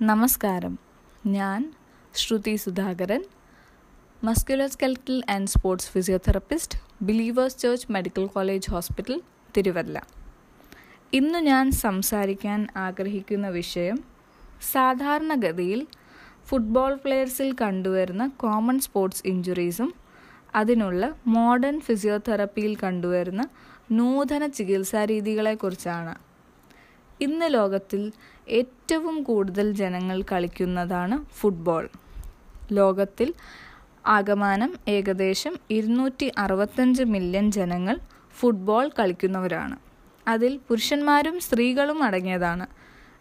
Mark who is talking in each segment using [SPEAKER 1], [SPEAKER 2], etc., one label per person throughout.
[SPEAKER 1] നമസ്കാരം. ഞാൻ Shruthi Sudhakaran musculoskeletal and sports physiotherapist believers church medical college hospital Thiruvalla. ഇന്ന് ഞാൻ സംസാരിക്കാൻ ആഗ്രഹിക്കുന്ന വിഷയം സാധാരണഗതിയിൽ ഫുട്ബോൾ പ്ലെയേഴ്സിൽ കണ്ടുവരുന്ന കോമൺ സ്പോർട്സ് ഇഞ്ചുറീസും അതിനുള്ള മോഡേൺ ഫിസിയോതെറപ്പിയിൽ കണ്ടുവരുന്ന നൂതന ചികിത്സാ രീതികളെക്കുറിച്ചാണ് ഇന്ന് ലോകത്തിൽ ഏറ്റവും കൂടുതൽ ജനങ്ങൾ കളിക്കുന്നതാണ് ഫുട്ബോൾ. ലോകത്തിൽ ആകമാനം ഏകദേശം ഇരുന്നൂറ്റി അറുപത്തഞ്ച് മില്യൺ ജനങ്ങൾ ഫുട്ബോൾ കളിക്കുന്നവരാണ്. അതിൽ പുരുഷന്മാരും സ്ത്രീകളും അടങ്ങിയതാണ്.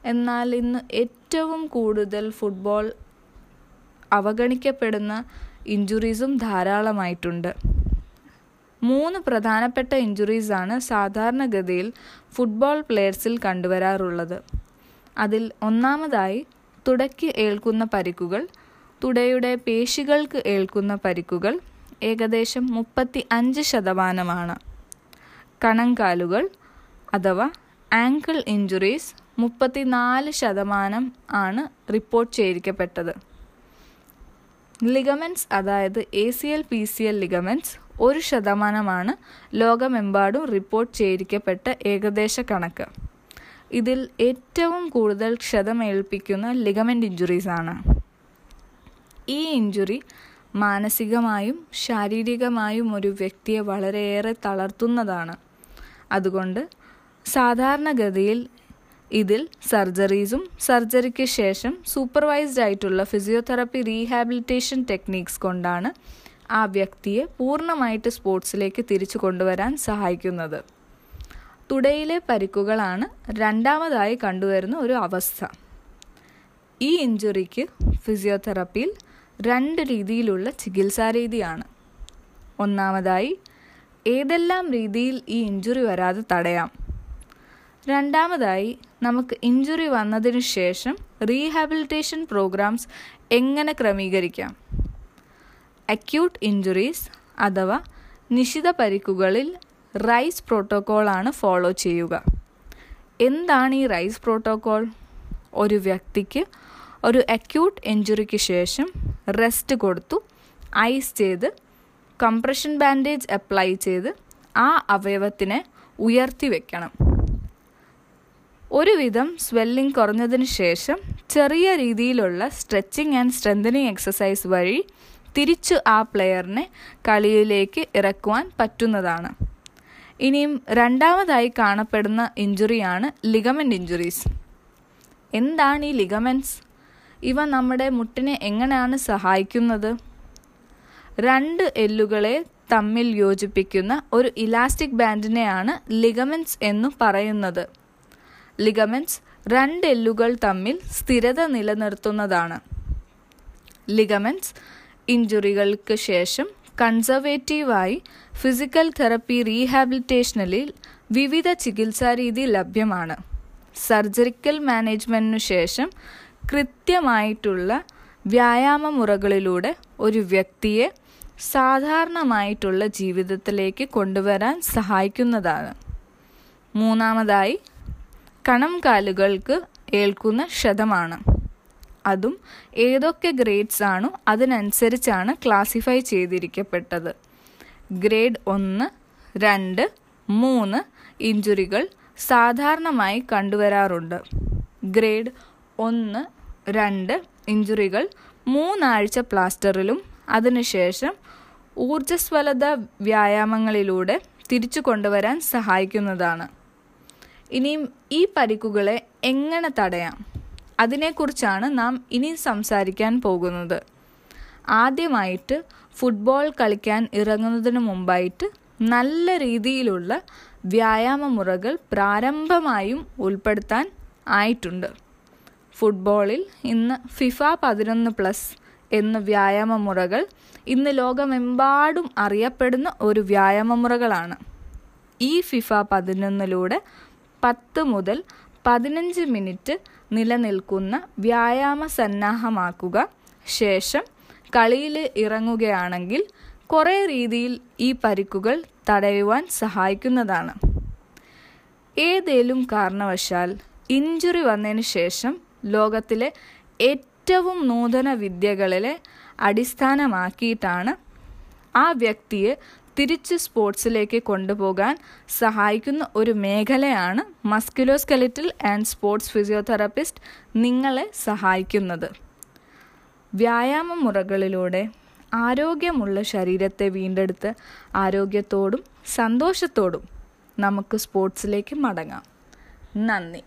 [SPEAKER 1] എന്നാൽ ഇന്ന് ഏറ്റവും കൂടുതൽ ഫുട്ബോൾ അവഗണിക്കപ്പെടുന്ന ഇഞ്ചുറീസും ധാരാളമായിട്ടുണ്ട്. മൂന്ന് പ്രധാനപ്പെട്ട ഇഞ്ചുറീസാണ് സാധാരണഗതിയിൽ ഫുട്ബോൾ പ്ലെയേഴ്സിൽ കണ്ടുവരാറുള്ളത്. അതിൽ ഒന്നാമതായി തുടയ്ക്ക് ഏൽക്കുന്ന പരിക്കുകൾ തുടയുടെ പേശികൾക്ക് ഏൽക്കുന്ന പരിക്കുകൾ ഏകദേശം മുപ്പത്തി അഞ്ച് ശതമാനമാണ്. കണങ്കാലുകൾ അഥവാ ആങ്കിൾ ഇഞ്ചുറീസ് മുപ്പത്തിനാല് ശതമാനം ആണ് റിപ്പോർട്ട് ചെയ്യിക്കപ്പെട്ടത്. ലിഗമെന്റ്സ് അതായത് A C L P C L ligaments ഒരു ശതമാനമാണ് ലോകമെമ്പാടും റിപ്പോർട്ട് ചെയ്തിരിക്കപ്പെട്ട ഏകദേശ കണക്ക്. ഇതിൽ ഏറ്റവും കൂടുതൽ ക്ഷതമേൽപ്പിക്കുന്ന ലിഗമെന്റ് ഇഞ്ചുറീസ് ആണ്. ഈ ഇഞ്ചുറി മാനസികമായും ശാരീരികമായും ഒരു വ്യക്തിയെ വളരെയേറെ തളർത്തുന്നതാണ്. അതുകൊണ്ട് സാധാരണഗതിയിൽ ഇതിൽ സർജറീസും സർജറിക്ക് ശേഷം സൂപ്പർവൈസ്ഡ് ആയിട്ടുള്ള ഫിസിയോതെറപ്പി റീഹാബിലിറ്റേഷൻ ടെക്നീക്സ് കൊണ്ടാണ് ആ വ്യക്തിയെ പൂർണമായിട്ട് സ്പോർട്സിലേക്ക് തിരിച്ചു കൊണ്ടുവരാൻ സഹായിക്കുന്നത്. തുടയിലെ പരിക്കുകളാണ് രണ്ടാമതായി കണ്ടുവരുന്ന ഒരു അവസ്ഥ. ഈ ഇഞ്ചുറിക്ക് ഫിസിയോതെറപ്പിയിൽ രണ്ട് രീതിയിലുള്ള ചികിത്സാ രീതിയാണ്. ഒന്നാമതായി ഏതെല്ലാം രീതിയിൽ ഈ ഇഞ്ചുറി വരാതെ തടയാം? രണ്ടാമതായി നമുക്ക് ഇഞ്ചുറി വന്നതിന് ശേഷം റീഹാബിലിറ്റേഷൻ പ്രോഗ്രാംസ് എങ്ങനെ ക്രമീകരിക്കാം? അക്യൂട്ട് ഇഞ്ചുറീസ് അഥവാ നിശിത പരിക്കുകളിൽ റൈസ് പ്രോട്ടോക്കോളാണ് ഫോളോ ചെയ്യുക. എന്താണ് ഈ റൈസ് പ്രോട്ടോക്കോൾ? ഒരു വ്യക്തിക്ക് ഒരു അക്യൂട്ട് ഇഞ്ചുറിക്ക് ശേഷം റെസ്റ്റ് കൊടുത്തു ഐസ് ചെയ്ത് കംപ്രഷൻ ബാൻഡേജ് അപ്ലൈ ചെയ്ത് ആ അവയവത്തിനെ ഉയർത്തി വെക്കണം. ഒരുവിധം സ്വെല്ലിംഗ് കുറഞ്ഞതിന് ശേഷം ചെറിയ രീതിയിലുള്ള സ്ട്രെച്ചിങ് ആൻഡ് സ്ട്രെങ്തനിങ് എക്സസൈസ് വഴി തിരിച്ചു ആ പ്ലെയറിനെ കളിയിലേക്ക് ഇറക്കുവാൻ പറ്റുന്നതാണ്. ഇനിയും രണ്ടാമതായി കാണപ്പെടുന്ന ഇഞ്ചുറിയാണ് ലിഗമെന്റ് ഇഞ്ചുറീസ് എന്താണ് ഈ ലിഗമെന്റ്സ് ഇവ നമ്മുടെ മുട്ടിനെ എങ്ങനെയാണ് സഹായിക്കുന്നത്? രണ്ട് എല്ലുകളെ തമ്മിൽ യോജിപ്പിക്കുന്ന ഒരു ഇലാസ്റ്റിക് ബാൻഡിനെയാണ് ലിഗമെന്റ്സ് എന്നു പറയുന്നത്. ലിഗമെന്റ്സ് രണ്ട് എല്ലുകൾ തമ്മിൽ സ്ഥിരത നിലനിർത്തുന്നതാണ്. ലിഗമെന്റ്സ് ഇഞ്ചുറികൾക്ക് ശേഷം കൺസർവേറ്റീവായി ഫിസിക്കൽ തെറപ്പി റീഹാബിലിറ്റേഷനിൽ വിവിധ ചികിത്സാരീതി ലഭ്യമാണ്. സർജറിക്കൽ മാനേജ്മെന്റിനു ശേഷം കൃത്യമായിട്ടുള്ള വ്യായാമ മുറകളിലൂടെ ഒരു വ്യക്തിയെ സാധാരണമായിട്ടുള്ള ജീവിതത്തിലേക്ക് കൊണ്ടുവരാൻ സഹായിക്കുന്നതാണ്. മൂന്നാമതായി കണം കാലുകൾക്ക് ഏൽക്കുന്ന ക്ഷതമാണ് അതും ഏതൊക്കെ ഗ്രേഡ്സ് ആണോ അതിനനുസരിച്ചാണ് ക്ലാസിഫൈ ചെയ്തിരിക്കപ്പെട്ടത്. ഗ്രേഡ് ഒന്ന് രണ്ട് മൂന്ന് ഇഞ്ചുറികൾ സാധാരണമായി കണ്ടുവരാറുണ്ട്. ഗ്രേഡ് ഒന്ന് രണ്ട് ഇഞ്ചുറികൾ മൂന്നാഴ്ച പ്ലാസ്റ്ററിലും അതിനുശേഷം ഊർജസ്വലത വ്യായാമങ്ങളിലൂടെ തിരിച്ചു കൊണ്ടുവരാൻ സഹായിക്കുന്നതാണ്. ഇനിയും ഈ പരിക്കുകളെ എങ്ങനെ തടയാം? അതിനെക്കുറിച്ചാണ് നാം ഇനി സംസാരിക്കാൻ പോകുന്നത്. ആദ്യമായിട്ട് ഫുട്ബോൾ കളിക്കാൻ ഇറങ്ങുന്നതിന് മുമ്പായിട്ട് നല്ല രീതിയിലുള്ള വ്യായാമ മുറകൾ പ്രാരംഭമായും ഉൾപ്പെടുത്താൻ ആയിട്ടുണ്ട്. ഫുട്ബോളിൽ ഇന്ന് ഫിഫ പതിനൊന്ന് പ്ലസ് എന്ന വ്യായാമ മുറകൾ ഇന്ന് ലോകമെമ്പാടും അറിയപ്പെടുന്ന ഒരു വ്യായാമ മുറകളാണ് ഈ ഫിഫ പതിനൊന്നിലൂടെ പത്ത് മുതൽ പതിനഞ്ച് മിനിറ്റ് നിലനിൽക്കുന്ന വ്യായാമ സന്നാഹമാക്കുക ശേഷം കളിയിൽ ഇറങ്ങുകയാണെങ്കിൽ കുറേ രീതിയിൽ ഈ പരിക്കുകൾ തടയുവാൻ സഹായിക്കുന്നതാണ്. ഏതേലും കാരണവശാൽ ഇഞ്ചുറി വന്നതിന് ശേഷം ലോകത്തിലെ ഏറ്റവും നൂതന വിദ്യകളിലെ അടിസ്ഥാനമാക്കിയിട്ടാണ് ആ വ്യക്തിയെ തിരിച്ച് സ്പോർട്സിലേക്ക് കൊണ്ടുപോകാൻ സഹായിക്കുന്ന ഒരു മേഖലയാണ് മസ്കുലോസ്കെലിറ്റൽ ആൻഡ് സ്പോർട്സ് ഫിസിയോതെറാപ്പിസ്റ്റ് നിങ്ങളെ സഹായിക്കുന്നത്. വ്യായാമ മുറകളിലൂടെ ആരോഗ്യമുള്ള ശരീരത്തെ വീണ്ടെടുത്ത് ആരോഗ്യത്തോടും സന്തോഷത്തോടും നമുക്ക് സ്പോർട്സിലേക്ക് മടങ്ങാം. നന്ദി.